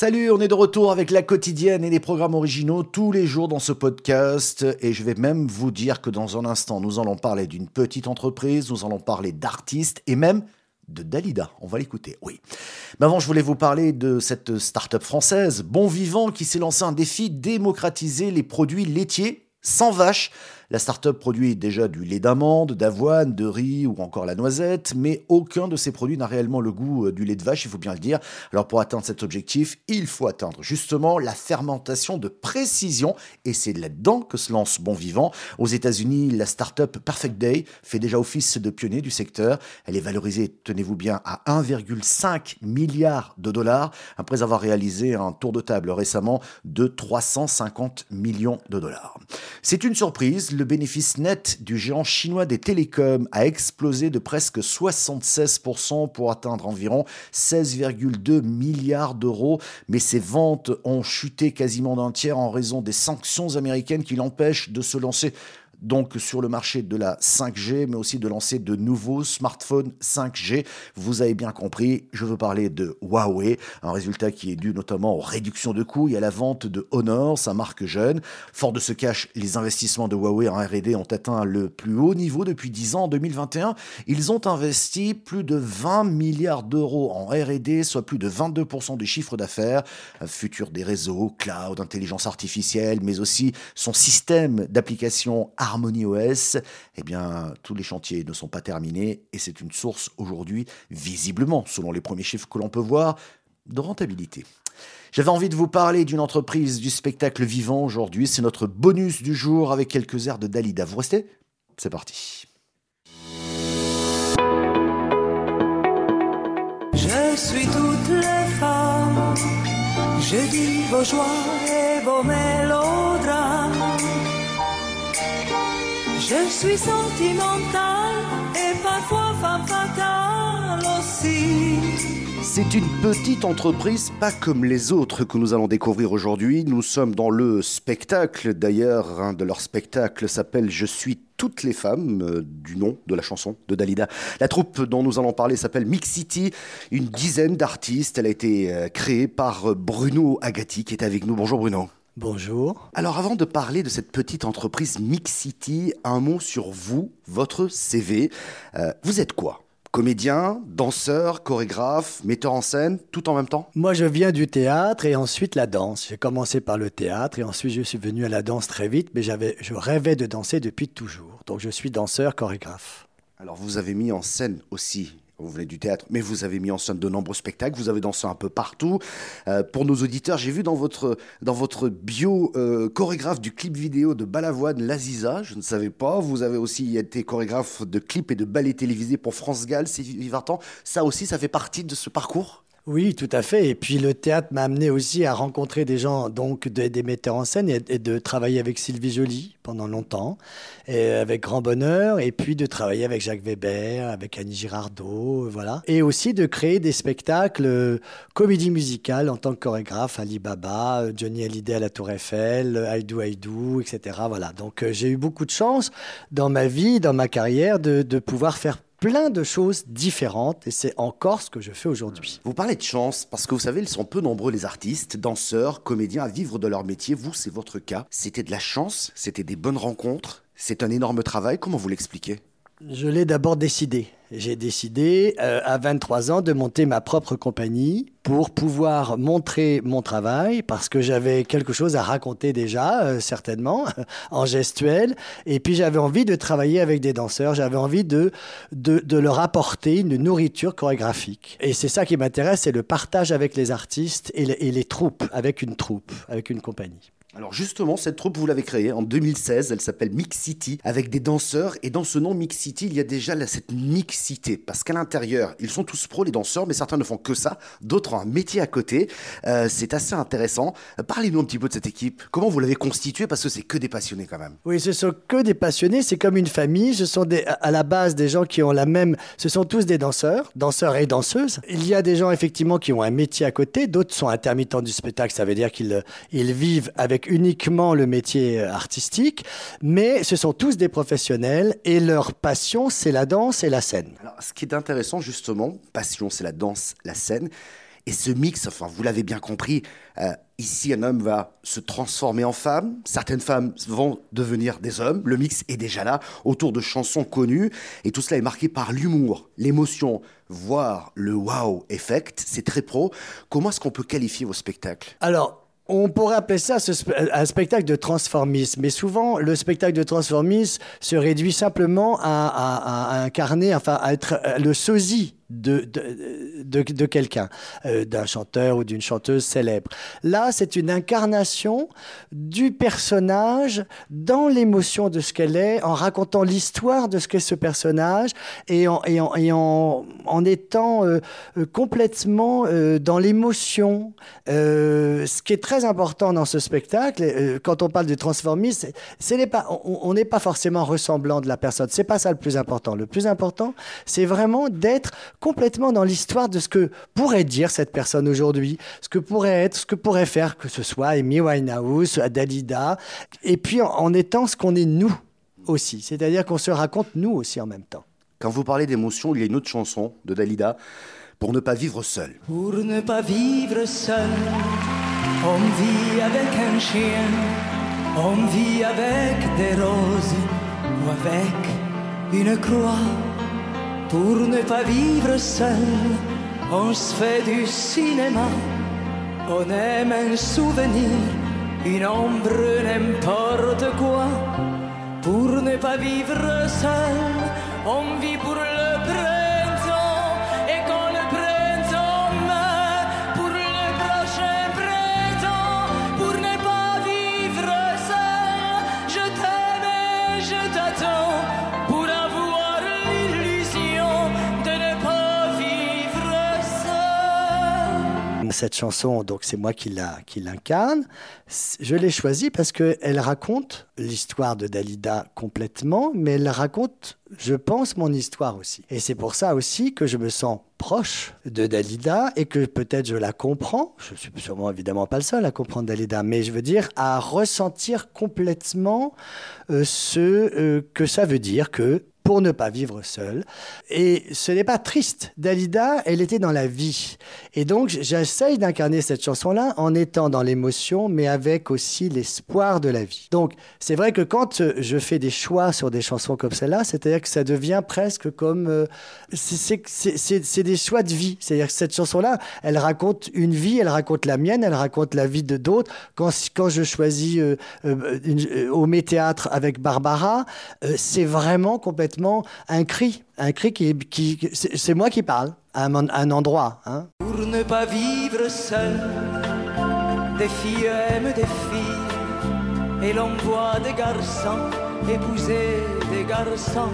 Salut, on est de retour avec la quotidienne et les programmes originaux tous les jours dans ce podcast. Et je vais même vous dire que dans un instant, nous allons parler d'une petite entreprise, nous allons parler d'artistes et même de Dalida. On va l'écouter, oui. Mais avant, je voulais vous parler de cette start-up française, Bon Vivant, qui s'est lancé un défi démocratiser les produits laitiers sans vache. La start-up produit déjà du lait d'amande, d'avoine, de riz ou encore la noisette, mais aucun de ces produits n'a réellement le goût euh, du lait de vache, il faut bien le dire. Alors pour atteindre cet objectif, il faut atteindre justement la fermentation de précision, et c'est là-dedans que se lance Bon Vivant. Aux États-Unis, la start-up Perfect Day fait déjà office de pionnier du secteur. Elle est valorisée, tenez-vous bien, à 1,5 milliard de dollars, après avoir réalisé un tour de table récemment de 350 millions de dollars. C'est une surprise, le bénéfice net du géant chinois des télécoms a explosé de presque 76% pour atteindre environ 16,2 milliards d'euros, mais ses ventes ont chuté quasiment d'un tiers en raison des sanctions américaines qui l'empêchent de se lancer donc sur le marché de la 5G, mais aussi de lancer de nouveaux smartphones 5G. Vous avez bien compris, je veux parler de Huawei, un résultat qui est dû notamment aux réductions de coûts et à la vente de Honor, sa marque jeune. Fort de ce cash, les investissements de Huawei en R&D ont atteint le plus haut niveau depuis 10 ans. En 2021, ils ont investi plus de 20 milliards d'euros en R&D, soit plus de 22% du chiffre d'affaires, futur des réseaux, cloud, intelligence artificielle, mais aussi son système d'application Harmony OS, eh bien, tous les chantiers ne sont pas terminés et c'est une source aujourd'hui, visiblement, selon les premiers chiffres que l'on peut voir, de rentabilité. J'avais envie de vous parler d'une entreprise du spectacle vivant aujourd'hui. C'est notre bonus du jour avec quelques airs de Dalida. Vous restez? C'est parti. Je suis toutes les femmes, je dis vos joies et vos mélodrames. Je suis sentimentale et parfois femme fatale aussi. C'est une petite entreprise pas comme les autres que nous allons découvrir aujourd'hui. Nous sommes dans le spectacle. D'ailleurs, un de leurs spectacles s'appelle Je suis toutes les femmes, euh, du nom de la chanson de Dalida. La troupe dont nous allons parler s'appelle Mix City, une dizaine d'artistes. Elle a été euh, créée par Bruno Agati qui est avec nous. Bonjour Bruno. Bonjour. Alors avant de parler de cette petite entreprise Mix City, un mot sur vous, votre CV. Euh, vous êtes quoi? Comédien, danseur, chorégraphe, metteur en scène, tout en même temps? Moi, je viens du théâtre et ensuite la danse. J'ai commencé par le théâtre et ensuite je suis venu à la danse très vite, mais j'avais, je rêvais de danser depuis toujours. Donc je suis danseur, chorégraphe. Alors vous avez mis en scène aussi vous venez du théâtre, mais vous avez mis en scène de nombreux spectacles, vous avez dansé un peu partout. Euh, pour nos auditeurs, j'ai vu dans votre, dans votre bio euh, chorégraphe du clip vidéo de Balavoine, Laziza, je ne savais pas. Vous avez aussi été chorégraphe de clips et de ballets télévisés pour France Gall, Sylvie Vartan. Ça aussi, ça fait partie de ce parcours? Oui, tout à fait. Et puis le théâtre m'a amené aussi à rencontrer des gens, donc des, metteurs en scène, et, de travailler avec Sylvie Joly pendant longtemps, et avec grand bonheur, et puis de travailler avec Jacques Weber, avec Annie Girardot, voilà. Et aussi de créer des spectacles euh, comédie musicale en tant que chorégraphe, Ali Baba, euh, Johnny Hallyday à la Tour Eiffel, Aïdou Aïdou, etc. Voilà. Donc euh, j'ai eu beaucoup de chance dans ma vie, dans ma carrière, de, de pouvoir faire plein de choses différentes et c'est encore ce que je fais aujourd'hui. Vous parlez de chance parce que vous savez, ils sont peu nombreux les artistes, danseurs, comédiens à vivre de leur métier. Vous, c'est votre cas. C'était de la chance, c'était des bonnes rencontres, c'est un énorme travail. Comment vous l'expliquez? Je l'ai d'abord décidé j'ai décidé euh, à 23 ans de monter ma propre compagnie pour pouvoir montrer mon travail parce que j'avais quelque chose à raconter déjà, euh, certainement, en gestuel. Et puis j'avais envie de travailler avec des danseurs, j'avais envie de, de, de, leur apporter une nourriture chorégraphique. Et c'est ça qui m'intéresse, c'est le partage avec les artistes et et les troupes, avec une troupe, avec une compagnie. Alors justement, cette troupe, vous l'avez créée en 2016, elle s'appelle Mix City, avec des danseurs, et dans ce nom Mix City, il y a déjà cette mixité, parce qu'à l'intérieur, ils sont tous pros les danseurs, mais certains ne font que ça, d'autres ont un métier à côté, euh, c'est assez intéressant. Parlez-nous un petit peu de cette équipe, comment vous l'avez constituée, parce que c'est que des passionnés quand même. Oui, ce sont que des passionnés, c'est comme une famille, ce sont à la base des gens qui ont la même, ce sont tous des danseurs, danseurs et danseuses. Il y a des gens effectivement qui ont un métier à côté, d'autres sont intermittents du spectacle, ça veut dire qu'ils ils vivent avec uniquement le métier artistique, mais ce sont tous des professionnels et leur passion, c'est la danse et la scène. Alors, ce qui est intéressant, justement, passion, c'est la danse, la scène. Et ce mix, enfin, vous l'avez bien compris, euh, ici, un homme va se transformer en femme, certaines femmes vont devenir des hommes, le mix est déjà là, autour de chansons connues, et tout cela est marqué par l'humour, l'émotion, voire le wow effect, c'est très pro. Comment est-ce qu'on peut qualifier vos spectacles? Alors, on pourrait appeler ça un spectacle de transformisme, mais souvent le spectacle de transformisme se réduit simplement à, à incarner, enfin à être le sosie de, de, de, quelqu'un, euh, d'un chanteur ou d'une chanteuse célèbre. Là, c'est une incarnation du personnage dans l'émotion de ce qu'elle est, en racontant l'histoire de ce qu'est ce personnage et en, et en, et en, en étant euh, euh, complètement dans l'émotion. ce qui est très important dans ce spectacle, quand on parle de transformisme, pas, on n'est pas forcément ressemblant de la personne. C'est pas ça le plus important. Le plus important, c'est vraiment d'être complètement dans l'histoire de ce que pourrait dire cette personne aujourd'hui, ce que pourrait être, ce que pourrait faire, que ce soit Amy Winehouse, Dalida, et puis en, étant ce qu'on est nous aussi. C'est-à-dire qu'on se raconte nous aussi en même temps. Quand vous parlez d'émotion, il y a une autre chanson de Dalida, Pour ne pas vivre seul. Pour ne pas vivre seul, on vit avec un chien, on vit avec des roses ou avec une croix pour ne pas vivre seul, on se fait du cinéma. On aime un souvenir, une ombre, n'importe quoi. Pour ne pas vivre seul, on vit pour le printemps. Et quand le printemps meurt, pour le prochain printemps, pour ne pas vivre seul, je t'aime et je t'attends. Cette chanson, donc c'est moi qui l'incarne. Je l'ai choisie parce qu'elle raconte l'histoire de Dalida complètement, mais elle raconte, je pense, mon histoire aussi. Et c'est pour ça aussi que je me sens proche de Dalida et que peut-être je la comprends. Je suis sûrement évidemment pas le seul à comprendre Dalida, mais je veux dire à ressentir complètement euh, ce euh, que ça veut dire que pour ne pas vivre seul. Et ce n'est pas triste. Dalida, elle était dans la vie. Et donc, j'essaye d'incarner cette chanson-là en étant dans l'émotion, mais avec aussi l'espoir de la vie. Donc, c'est vrai que quand euh, je fais des choix sur des chansons comme celle-là, c'est-à-dire que ça devient presque comme... Euh, c'est des choix de vie. C'est-à-dire que cette chanson-là, elle raconte une vie, elle raconte la mienne, elle raconte la vie de d'autres. Quand, quand je choisis euh, au Méthéâtre avec Barbara, c'est vraiment complètement un cri, un cri qui, qui c'est moi qui parle à un, endroit. Hein. Pour ne pas vivre seul, des filles aiment des filles, et l'on voit des garçons épouser des garçons.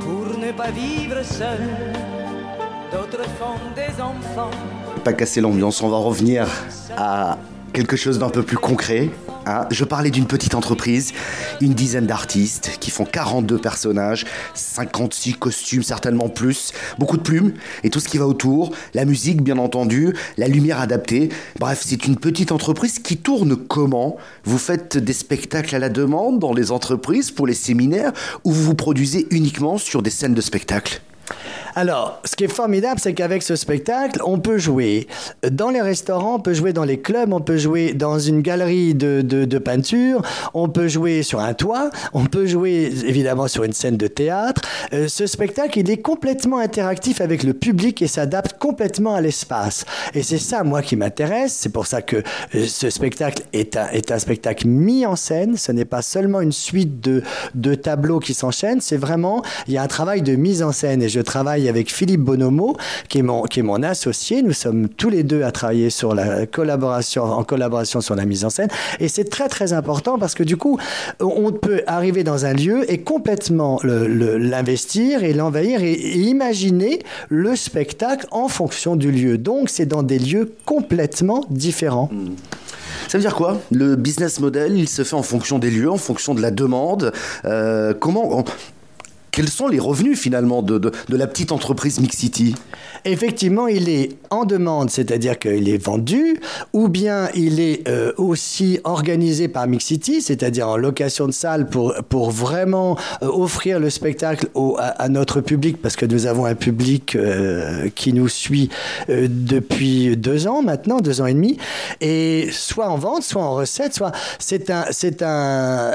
Pour ne pas vivre seul, d'autres font des enfants. Pas casser l'ambiance, on va revenir à quelque chose d'un peu plus concret. Hein. Je parlais d'une petite entreprise, une dizaine d'artistes qui font 42 personnages, 56 costumes, certainement plus, beaucoup de plumes et tout ce qui va autour, la musique bien entendu, la lumière adaptée. Bref, c'est une petite entreprise qui tourne comment? Vous faites des spectacles à la demande dans les entreprises pour les séminaires ou vous vous produisez uniquement sur des scènes de spectacle? Alors, ce qui est formidable, c'est qu'avec ce spectacle, on peut jouer dans les restaurants, on peut jouer dans les clubs, on peut jouer dans une galerie de, de, peinture, on peut jouer sur un toit, on peut jouer évidemment sur une scène de théâtre. Euh, ce spectacle, il est complètement interactif avec le public et s'adapte complètement à l'espace. Et c'est ça, moi, qui m'intéresse. C'est pour ça que euh, ce spectacle est un, est un spectacle mis en scène. Ce n'est pas seulement une suite de, de tableaux qui s'enchaînent, c'est vraiment, il y a un travail de mise en scène et je travaille avec Philippe Bonomo, qui est mon, associé. Nous sommes tous les deux à travailler en collaboration sur la mise en scène. Et c'est très, très important parce que du coup, on peut arriver dans un lieu et complètement l'investir et l'envahir et, imaginer le spectacle en fonction du lieu. Donc, c'est dans des lieux complètement différents. Hmm. Ça veut dire quoi? Le business model, il se fait en fonction des lieux, en fonction de la demande. Euh, comment quels sont les revenus finalement de, de, la petite entreprise Mixity Effectivement, il est en demande, c'est-à-dire qu'il est vendu, ou bien il est euh, aussi organisé par Mixity, c'est-à-dire en location de salle pour, pour vraiment euh, offrir le spectacle au, à, notre public, parce que nous avons un public euh, qui nous suit depuis deux ans maintenant, deux ans et demi, et soit en vente, soit en recette, soit c'est un, c'est un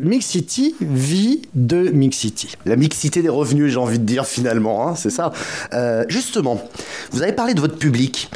Mixity vit de Mixity. La mixité des revenus, j'ai envie de dire finalement, hein, c'est ça. justement, vous avez parlé de votre public.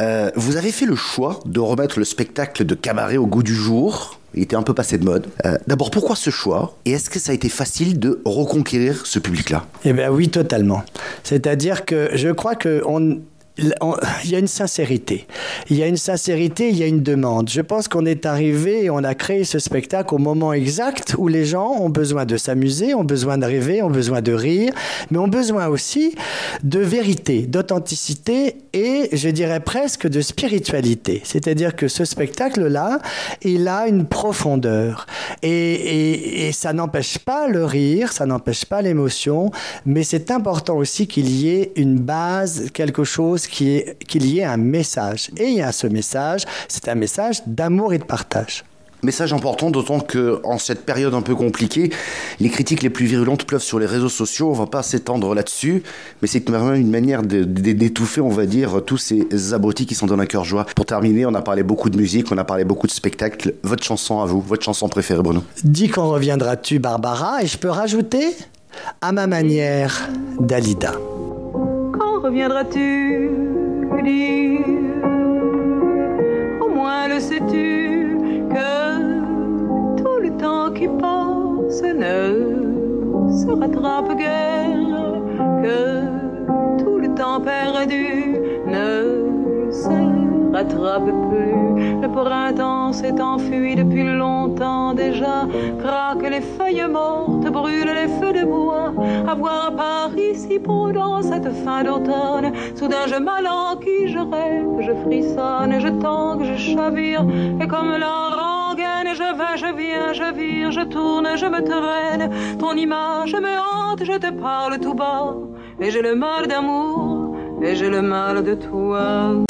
Euh, vous avez fait le choix de remettre le spectacle de cabaret au goût du jour. Il était un peu passé de mode. Euh, d'abord, pourquoi ce choix Et est-ce que ça a été facile de reconquérir ce public-là? Eh bien oui, totalement. C'est-à-dire que je crois que on, il y a une sincérité. Il y a une sincérité, il y a une demande. Je pense qu'on est arrivé et on a créé ce spectacle au moment exact où les gens ont besoin de s'amuser, ont besoin de rêver, ont besoin de rire, mais ont besoin aussi de vérité, d'authenticité et je dirais presque de spiritualité. C'est-à-dire que ce spectacle-là, il a une profondeur. Et, et ça n'empêche pas le rire, ça n'empêche pas l'émotion, mais c'est important aussi qu'il y ait une base, quelque chose qu'il y ait un message. Et il y a ce message, c'est un message d'amour et de partage. Message important, d'autant que en cette période un peu compliquée, les critiques les plus virulentes pleuvent sur les réseaux sociaux. On va pas s'étendre là-dessus, mais c'est vraiment une manière d'étouffer, on va dire, tous ces abrutis qui sont dans un cœur joie. Pour terminer, on a parlé beaucoup de musique, on a parlé beaucoup de spectacles. Votre chanson à vous, votre chanson préférée, Bruno? Dis quand reviendras-tu, Barbara, et je peux rajouter à ma manière, Dalida reviendras-tu dire. Au moins le sais-tu que tout le temps qui passe ne se rattrape guère, que tout le temps perdu ne rattrape plus. Le printemps s'est enfui depuis longtemps déjà. Craque les feuilles mortes, brûlent les feux de bois. À voir Paris si dans cette fin d'automne. Soudain je m'alanquille, je rêve, je frissonne, je tangue, je chavire. Et comme la rengaine, je vais, je viens, je vire, je tourne, je me traîne. Ton image me hante, je te parle tout bas. Et j'ai le mal d'amour, et j'ai le mal de toi.